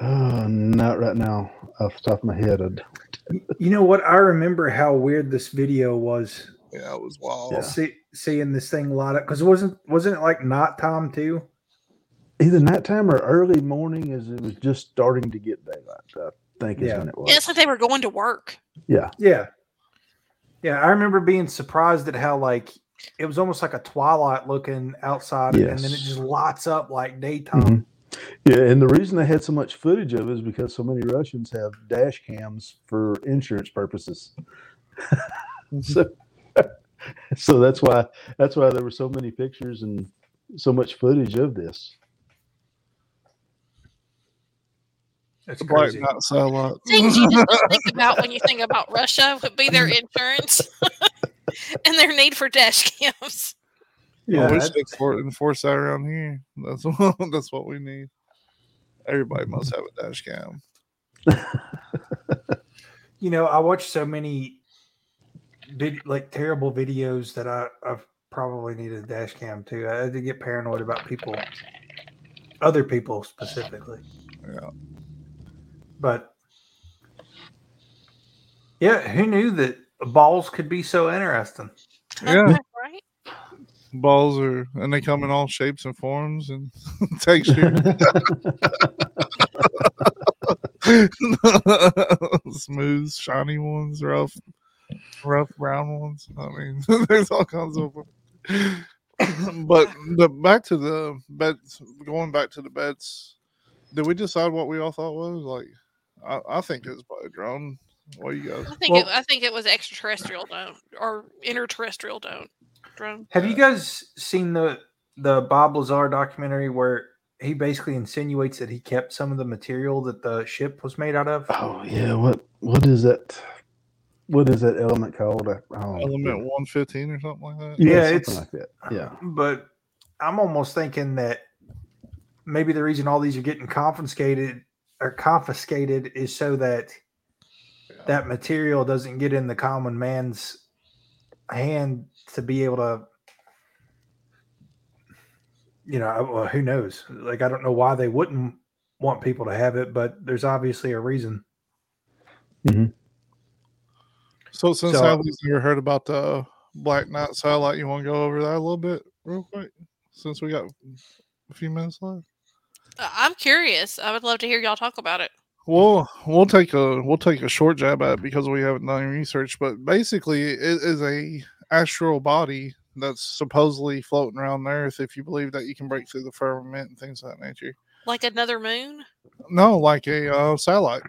Uh, not right now, off the top of my head. I'd... You know what? I remember how weird this video was. Yeah, it was wild. Yeah. See, seeing this thing light up because it wasn't wasn't it like night time too? Either nighttime or early morning, as it was just starting to get daylight. I think is when it was. Yeah, it's like they were going to work. Yeah, yeah, yeah. I remember being surprised at how like it was almost like a twilight looking outside, yes. and then it just lights up like daytime. Mm-hmm. Yeah, and the reason they had so much footage of it is because so many Russians have dash cams for insurance purposes. (laughs) so, (laughs) so that's why that's why there were so many pictures and so much footage of this. That's crazy. not satellite. Things you just don't (laughs) think about when you think about Russia would be their insurance (laughs) and their need for dash cams. Oh, yeah, we should enforce that around here. That's what, that's what we need. Everybody must have a dash cam. you know, I watch so many vid- like terrible videos that I I've probably needed a dash cam too. I had to get paranoid about people, other people specifically. Yeah. But yeah, who knew that balls could be so interesting? Yeah. right. Balls are, and they come in all shapes and forms and (laughs) textures. (laughs) (laughs) Smooth, shiny ones, rough, rough brown ones. I mean, (laughs) there's all kinds of them. (coughs) but the back to the Betz, going back to the Betz. Did we decide what we all thought was like? I, I think it's by a drone. What do you guys? I think well, it, I think it was extraterrestrial drone or interterrestrial drone. Drone. Have you guys seen the the Bob Lazar documentary where he basically insinuates that he kept some of the material that the ship was made out of? Oh yeah, what what is that? What is that element called? element one fifteen or something like that. Yeah, yeah it's like that. Yeah, but I'm almost thinking that maybe the reason all these are getting confiscated or confiscated is so that that material doesn't get in the common man's hand to be able to you know well, who knows like i don't know why they wouldn't want people to have it but there's obviously a reason mm-hmm. So since so, i've never heard about the black knight satellite you want to go over that a little bit real quick since we got a few minutes left i'm curious i would love to hear y'all talk about it well, we'll take a we'll take a short jab at it because we haven't done any research. But basically, it is a astral body that's supposedly floating around the Earth. If you believe that you can break through the firmament and things of that nature, like another moon. No, like a uh, satellite,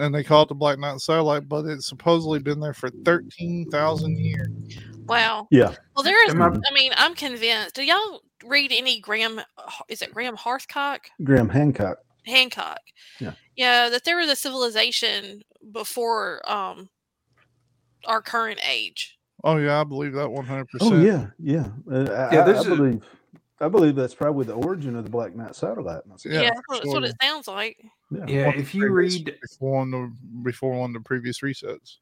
and they call it the Black Knight satellite. But it's supposedly been there for thirteen thousand years. Wow. Yeah. Well, there is. I mean, I'm convinced. Do y'all read any Graham? Is it Graham Heathcock? Graham Hancock. Hancock. Yeah. Yeah, that there was a civilization before um our current age. Oh yeah, I believe that one hundred percent. Oh yeah, yeah, uh, yeah. I, I believe, I believe that's probably the origin of the Black Knight satellite. Yeah, yeah that's, what, it sounds like. Yeah, yeah if you read before on the before on the previous resets,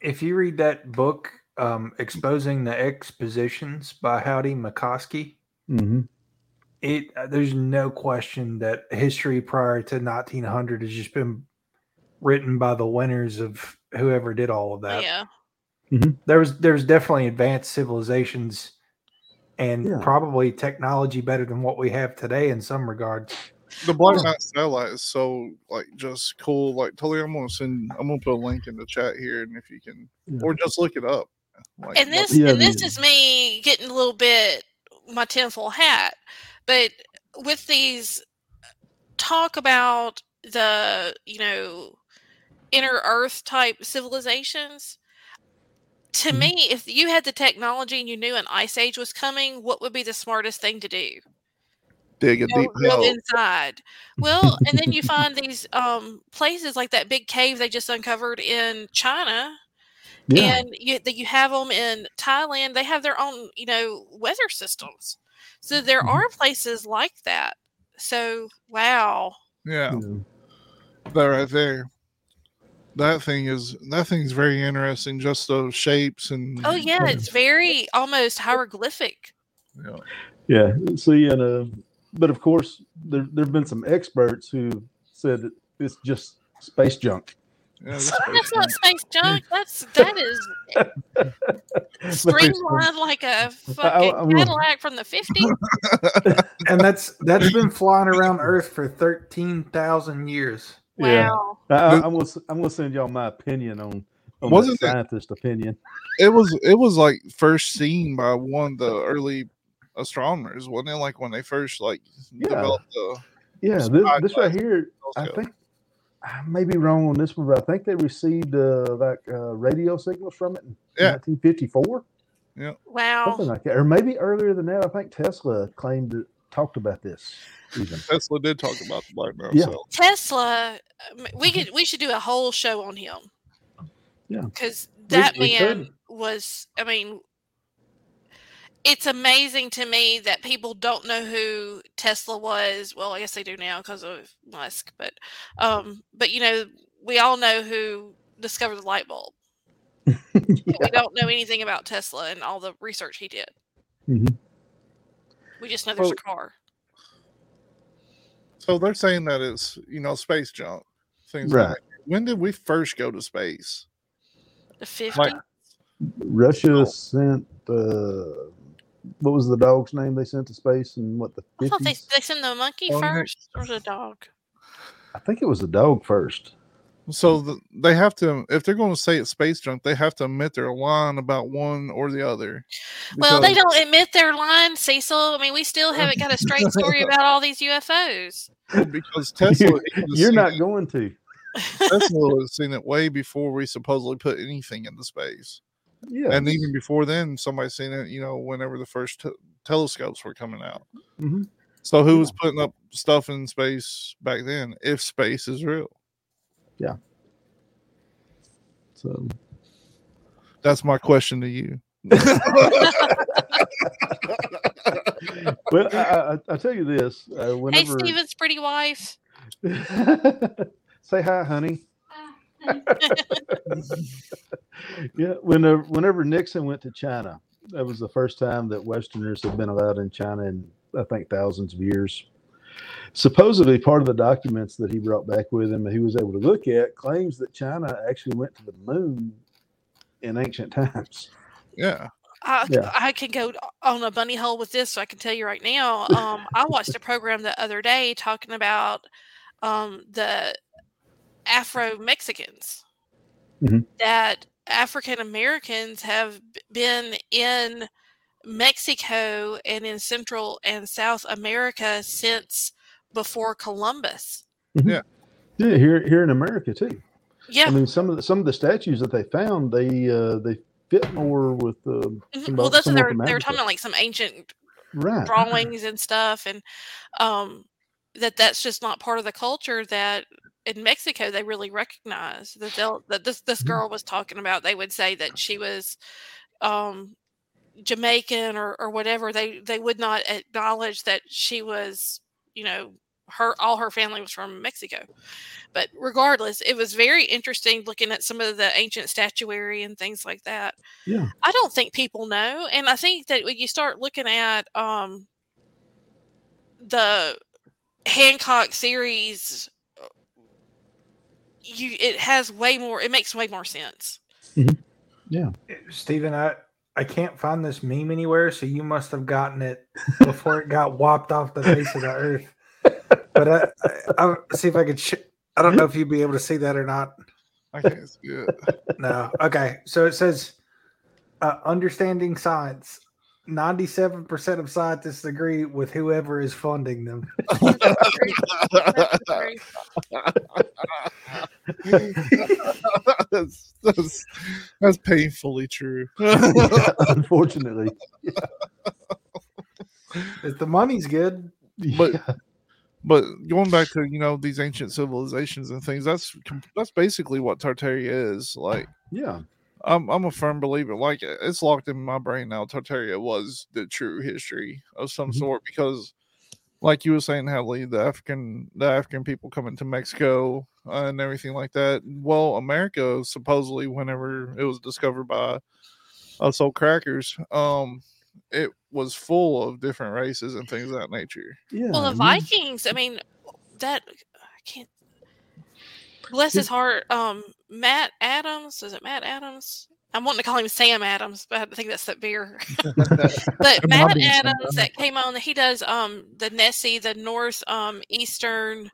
if you read that book, um, exposing the expositions by Howdy McCoskey, mm-hmm it uh, there's no question that history prior to 1900 has just been written by the winners of whoever did all of that. Yeah. Mm-hmm. There was there's definitely advanced civilizations and yeah. probably technology better than what we have today in some regards. The Black Knight satellite is so like just cool. Like totally, I'm gonna send. I'm gonna put a link in the chat here, and if you can, yeah. or just look it up. Like, and this, yeah, and this is me getting a little bit my tinfoil hat. But with these talk about the you know inner earth type civilizations to mm-hmm. me if you had the technology and you knew an ice age was coming what would be the smartest thing to do dig a go, deep hole inside well and then you find these um places like that big cave they just uncovered in china yeah. and you, that you have them in thailand they have their own you know weather systems so there mm-hmm. are places like that so wow. Yeah. That right there. That thing is that thing's very interesting, just those shapes and Oh yeah, it's very almost hieroglyphic. Yeah. Yeah. See and uh but of course there there've been some experts who said that it's just space junk. Yeah, that's, (laughs) that's not space junk. That's that is (laughs) streamlined like a fucking I, I, Cadillac from the fifties. (laughs) and that's that's been flying around Earth for thirteen thousand years. Wow. Yeah. I, am gonna I'm gonna send y'all my opinion on, on wasn't scientist it, opinion. It was it was like first seen by one of the early astronomers, wasn't it? Like when they first like yeah. developed the yeah, this, this right here, I think I may be wrong on this one, but I think they received uh, like uh, radio signals from it in yeah. 1954. Yeah. Wow. Something like that. Or maybe earlier than that. I think Tesla claimed it, talked about this. Even. Tesla did talk about the black man. Yeah. Tesla, we could we should do a whole show on him. Yeah. Because that we, man we was, I mean, it's amazing to me that people don't know who Tesla was. Well, I guess they do now because of Musk, but um, but you know, we all know who discovered the light bulb. (laughs) yeah. We don't know anything about Tesla and all the research he did. Mm-hmm. We just know there's a car. So they're saying that it's you know space junk things. Right. Like when did we first go to space? The 50s. Like, Russia oh. sent uh, what was the dog's name they sent to space and what the 50s? I thought they, they sent the monkey oh, first or the dog. I think it was the dog first. So the, they have to, if they're going to say it's space junk, they have to admit their line about one or the other. Well, they don't admit their line, Cecile. I mean, we still haven't got a straight story about all these UFOs. Because Tesla, (laughs) you're not it. going to. Tesla has seen it way before we supposedly put anything into space. Yeah. And even before then, somebody seen it, you know, whenever the first t- telescopes were coming out. Mm-hmm. So who was putting up stuff in space back then? If space is real. Yeah. So that's my question to you. (laughs) well, I, I, I, tell you this. Uh, whenever... Hey, Steven's pretty wife. (laughs) Say hi, honey. (laughs) yeah, whenever whenever Nixon went to China, that was the first time that Westerners had been allowed in China in I think thousands of years. Supposedly, part of the documents that he brought back with him that he was able to look at claims that China actually went to the moon in ancient times. Yeah. I, yeah. I can go on a bunny hole with this, so I can tell you right now. Um, I watched a program the other day talking about um, the Afro Mexicans. Mm-hmm. That African Americans have been in Mexico and in Central and South America since before Columbus. Mm-hmm. Yeah, yeah, here here in America too. Yeah, I mean some of the some of the statues that they found they uh, they fit more with uh, mm-hmm. well that's what they're they're talking about like some ancient right. drawings and stuff and um that that's just not part of the culture that in Mexico they really recognize that they'll that this this mm-hmm. girl was talking about. They would say that she was um, Jamaican or or whatever. They they would not acknowledge that she was you know her all her family was from Mexico. But regardless, it was very interesting looking at some of the ancient statuary and things like that. Yeah. I don't think people know. And I think that when you start looking at um the Hancock series you it has way more it makes way more sense. Mm-hmm. yeah. Steven i i can't find this meme anywhere so you must have gotten it (laughs) before it got whopped off the face of the earth. But i i, I see if i could sh- i don't know if you'd be able to see that or not. I can't see it no. Okay. So it says uh, understanding science 97% of scientists agree with whoever is funding them. (laughs) (laughs) that's, that's, that's, painfully true. (laughs) unfortunately. If the money's good. But but going back to you know these ancient civilizations and things, that's that's basically what Tartaria is. Like yeah. I'm I'm a firm believer. Like it's locked in my brain now. Tartaria was the true history of some mm-hmm. sort because, like you were saying, Hadley, the African the African people coming to Mexico uh, and everything like that. Well, America supposedly, whenever it was discovered by us old crackers, um, it was full of different races and things of that nature. Yeah. Well, the Vikings. I mean, that I can't bless his heart. Um, Matt Adams. Is it Matt Adams? I'm wanting to call him Sam Adams, but I think that's that beer. (laughs) (laughs) but Matt Adams that came on, he does um the Nessie, the North um Eastern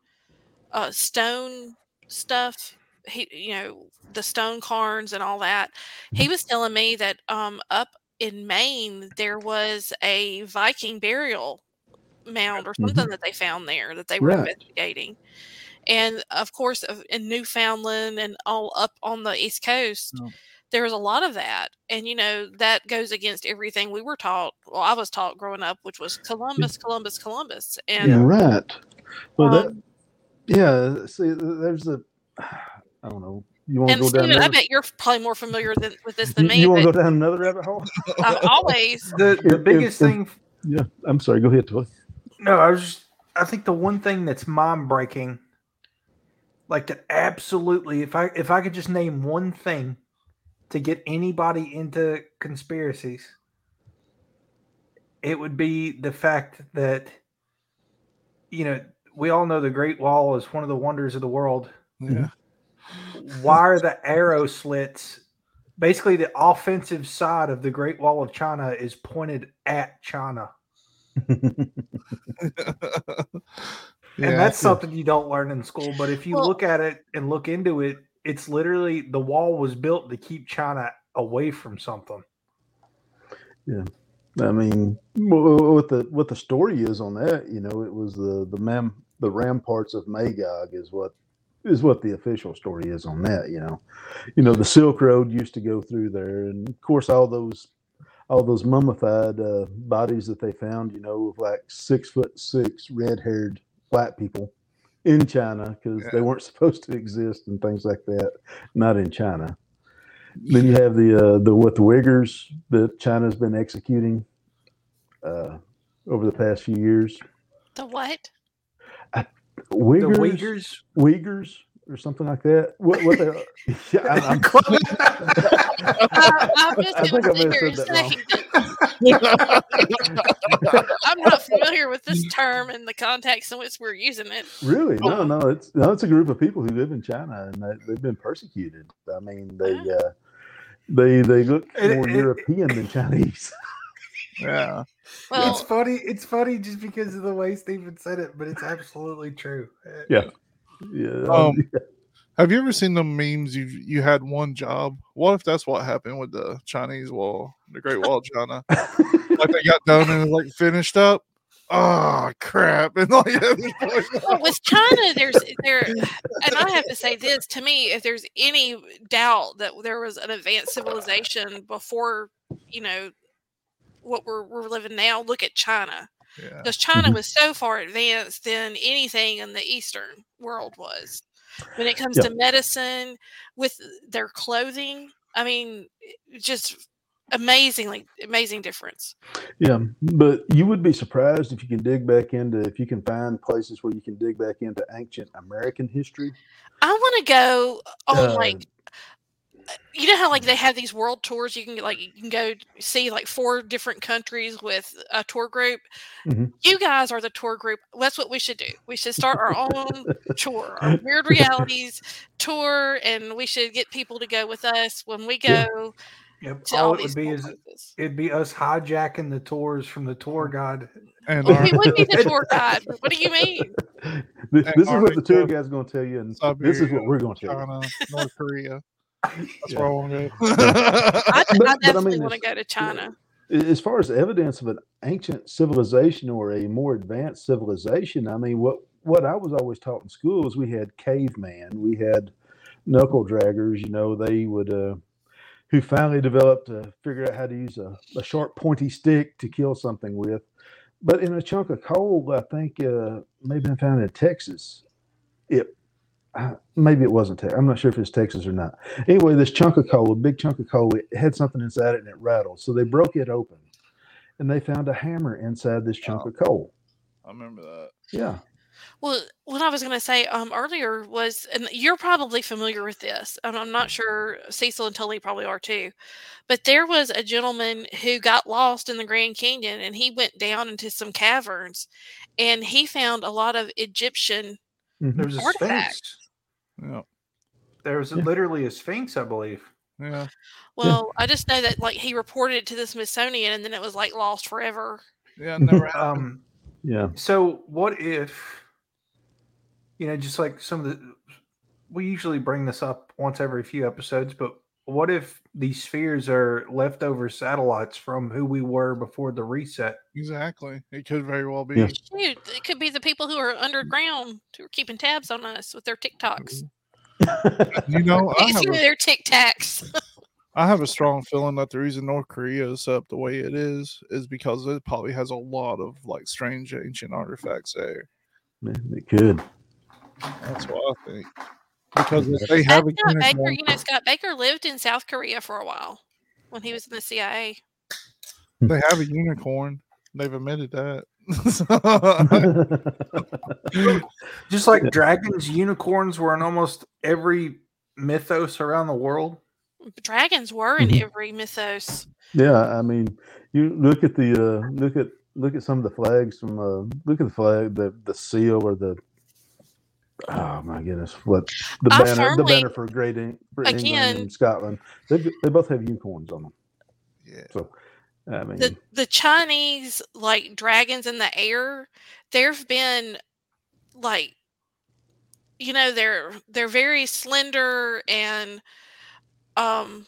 uh stone stuff. He you know, the stone cairns and all that. He was telling me that um up in Maine there was a Viking burial mound or something mm-hmm. that they found there that they were right. investigating and of course in newfoundland and all up on the east coast oh. there's a lot of that and you know that goes against everything we were taught well i was taught growing up which was columbus columbus columbus and yeah right well um, that yeah see there's a (sighs) i don't know you want to go Steven, down? I bet you're probably more familiar than, with this (laughs) than you, me. You want to go down another rabbit hole? Uh, (laughs) always. The the biggest if, if, thing. Yeah, I'm sorry. Go ahead, Toy. No, I was. Just, I think the one thing that's mind breaking like that absolutely if i if i could just name one thing to get anybody into conspiracies it would be the fact that you know we all know the great wall is one of the wonders of the world. Yeah. Why are the arrow slits basically the offensive side of the great wall of china is pointed at china (laughs) Yeah, and that's something you don't learn in school. But if you well, look at it and look into it, it's literally the wall was built to keep China away from something. Yeah. I mean, what the what the story is on that, you know, it was the the mem the ramparts of Magog is what is what the official story is on that. You know, you know the Silk Road used to go through there, and of course all those all those mummified uh, bodies that they found, you know, of like six foot six red haired black people in China because yeah. they weren't (laughs) supposed to exist and things like that. Not in China. Then you have the uh, the what the Uyghurs that China's been executing uh, over the past few years. The what? I, Uyghurs, the Uyghurs. Uyghurs or something like that. What, what they, (laughs) yeah, I, I'm, uh, (laughs) I think I may have said that wrong. (laughs) I'm not familiar with this term in the context in which we're using it. Really? No, oh. no. It's no. It's a group of people who live in China and they, have been persecuted. I mean, they uh, they they look more European than Chinese. (laughs) yeah. Well, it's funny. It's funny just because of the way Steven said it, but it's absolutely true. Yeah. Yeah. Um, (laughs) have you ever seen the memes? You you had one job. What if that's what happened with the Chinese wall, the Great Wall of China? like they got done and like finished up. Oh crap! (laughs) And like, well, with China, there's there, and I have to say this to me: if there's any doubt that there was an advanced civilization before, you know, what we're we're living now, look at China because yeah. China mm-hmm. was so far advanced than anything in the Eastern world was. When it comes to medicine, with their clothing, I mean, just amazingly amazing difference. Yeah, but you would be surprised if you can dig back into if you can find places where you can dig back into ancient American history. I want to go on uh, like you know how like they have these world tours you can like you can go see like four different countries with a tour group mm-hmm. you guys are the tour group that's what we should do we should start our own tour our (laughs) Wyrd Realities tour and we should get people to go with us when we go Yep. All, all it would be is places. it'd be us hijacking the tours from the tour guide. And (laughs) we would be the tour (laughs) guide. What do you mean? This, this is what the tour guide's going to tell you, and Siberia, this is what we're going to tell China, you. North Korea. That's yeah. where I want. I, I definitely I mean, want to go to China. as far as evidence of an ancient civilization or a more advanced civilization, I mean, what what I was always taught in school is we had caveman, we had knuckle draggers. You know, they would uh, who finally developed to figure out how to use a, a sharp, pointy stick to kill something with. But in a chunk of coal, I think uh, maybe been found in Texas. It maybe it wasn't. Te- I'm not sure if it's Texas or not. Anyway, this chunk of coal, a big chunk of coal, it had something inside it and it rattled. So they broke it open, and they found a hammer inside this chunk of coal. I remember that. Yeah. Well, what I was going to say um, earlier was, and you're probably familiar with this, and I'm not sure Cecile and Tully probably are too, but there was a gentleman who got lost in the Grand Canyon and he went down into some caverns and he found a lot of Egyptian mm-hmm. There was a artifacts. Sphinx. Yeah. There was yeah. literally a sphinx, I believe. Yeah. Well, yeah. I just know that like he reported it to the Smithsonian and then it was like lost forever. Yeah, never (laughs) um, yeah. So what if you know, just like some of the we usually bring this up once every few episodes, but what if these spheres are leftover satellites from who we were before the reset? Exactly. It could very well be. Yeah. Shoot, it could be the people who are underground who are keeping tabs on us with their TikToks. (laughs) you know, I have a, their Tic Tacs. (laughs) I have a strong feeling that the reason North Korea is set up the way it is is because it probably has a lot of like strange ancient artifacts there. Man, it could. That's what I think. Because if they have Scott a Baker, you know, Scott Baker lived in South Korea for a while when he was in the CIA. They have a unicorn. They've admitted that. (laughs) Just like dragons, unicorns were in almost every mythos around the world. Dragons were in mm-hmm. every mythos. Yeah, I mean, you look at the uh, look at look at some of the flags from uh, look at the flag the the seal or the oh my goodness, what the I banner, firmly, the banner for Great Eng- for again, England and Scotland. They they both have unicorns on them. Yeah. So, I mean, the the Chinese like dragons in the air. There've been like, you know, they're they're very slender and um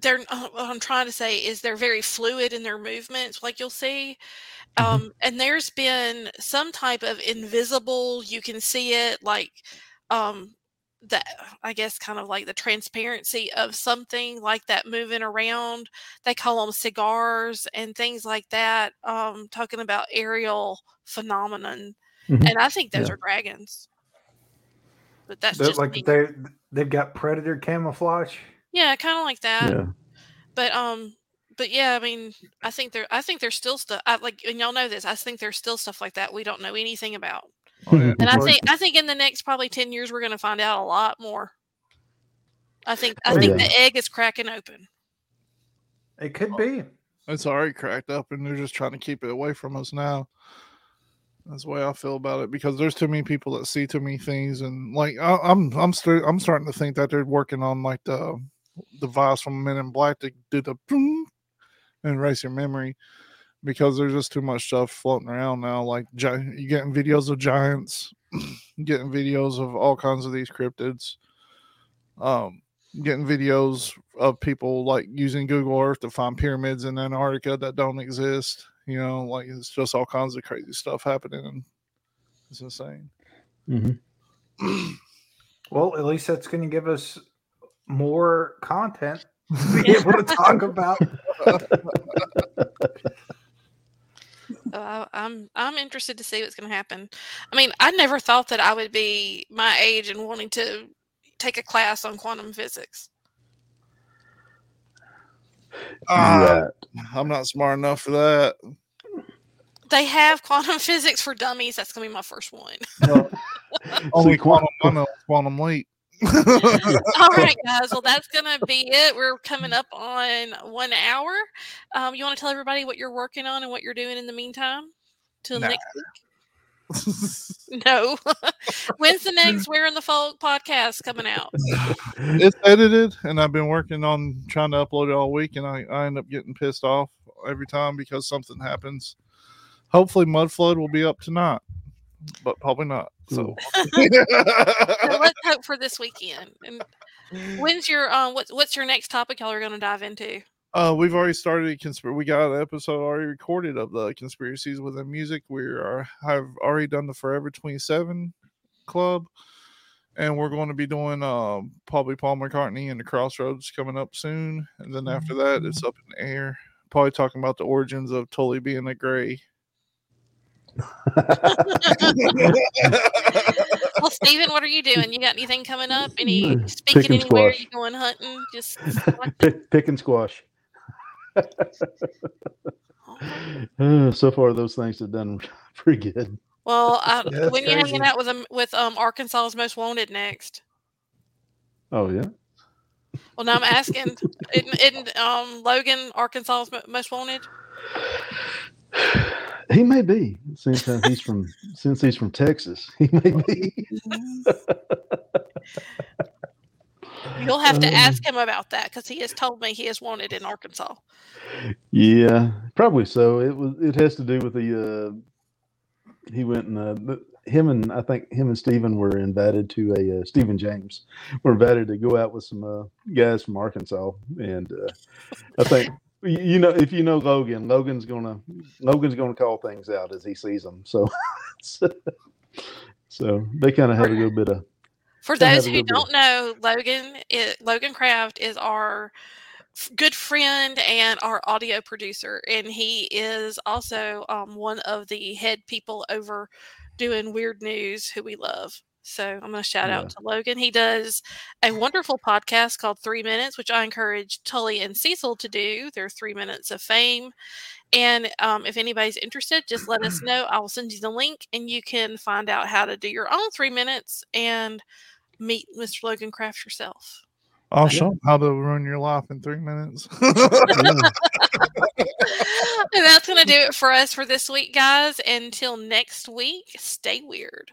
they're uh, what I'm trying to say is they're very fluid in their movements. Like you'll see, Mm-hmm. Um, and there's been some type of invisible, you can see it like um, that, I guess, kind of like the transparency of something like that moving around. They call them cigars and things like that, um, talking about aerial phenomenon. Mm-hmm. And I think those yeah. are dragons. But that's They're just like they they've got predator camouflage. Yeah, kind of like that. Yeah. But um, but yeah, I mean, I think there, I think there's still stuff. I, like, and y'all know this. I think there's still stuff like that we don't know anything about. Oh, yeah. And I think, I think in the next probably ten years, we're going to find out a lot more. I think, I oh, think yeah. the egg is cracking open. It could be. It's already cracked up, and they're just trying to keep it away from us now. That's the way I feel about it because there's too many people that see too many things, and like I, am I'm, I'm, st- I'm starting to think that they're working on like the device from Men in Black to do the boom, and erase your memory because there's just too much stuff floating around now. Like you getting videos of giants, (clears throat) getting videos of all kinds of these cryptids, um, getting videos of people like using Google Earth to find pyramids in Antarctica that don't exist. You know, like it's just all kinds of crazy stuff happening, and it's insane. Mm-hmm. (clears throat) well, at least that's going to give us more content to be able to talk about. (laughs) Uh, I'm I'm interested to see what's going to happen. I mean, I never thought that I would be my age and wanting to take a class on quantum physics. Uh, I'm not smart enough for that. They have quantum (laughs) physics for dummies. That's gonna be my first one. Well, (laughs) only quantum, quantum, quantum leap. (laughs) All right, guys. Well, that's going to be it. We're coming up on one hour. Um, you want to tell everybody what you're working on and what you're doing in the meantime till nah. next week? (laughs) no. (laughs) When's the next Where in the Folk podcast coming out? It's edited, and I've been working on trying to upload it all week, and I, I end up getting pissed off every time because something happens. Hopefully, Mud Flood will be up tonight, but probably not. So, so (laughs) let's hope for this weekend. And when's your um what's what's your next topic y'all are going to dive into? Uh, we've already started a conspiracy. We got an episode already recorded of the conspiracies within music. We are have already done the Forever Twenty Seven Club, and we're going to be doing um, probably Paul McCartney and the Crossroads coming up soon. And then after that, it's up in the air. Probably talking about the origins of Tully being a gray. (laughs) well, Steven, what are you doing? You got anything coming up? Any speaking anywhere? Squash. You going hunting? Just (laughs) pick, pick and squash. (laughs) uh, so far, those things have done pretty good. Well, uh, yeah, when you're hanging out with them with um Arkansas's Most Wanted next. Oh yeah. Well, now I'm asking, isn't, isn't um, Logan Arkansas's Most Wanted? (sighs) He may be. Since he's from (laughs) since he's from Texas, he may be. (laughs) You'll have to ask him about that because he has told me he is wanted in Arkansas. Yeah, probably so. It was. It has to do with the. Uh, he went and uh, him and I think him and Stephen were invited to a uh, Stephen James were invited to go out with some uh, guys from Arkansas, and uh, I think you know if you know Logan, Logan's gonna Logan's gonna call things out as he sees them. (laughs) So, so they kind of had a little bit of. For those who don't know, Logan it, Logan Craft is our good friend and our audio producer, and he is also um, one of the head people over doing weird news who we love. So I'm going to shout yeah. out to Logan. He does a wonderful podcast called Three Minutes, which I encourage Tully and Cecile to do. They're three minutes of fame. And um, if anybody's interested, just let us (clears throat) know. I will send you the link and you can find out how to do your own three minutes and meet Mr. Logan Craft yourself. I'll show them how to ruin your life in three minutes. (laughs) (laughs) and that's going (laughs) to do it for us for this week, guys. Until next week, stay weird.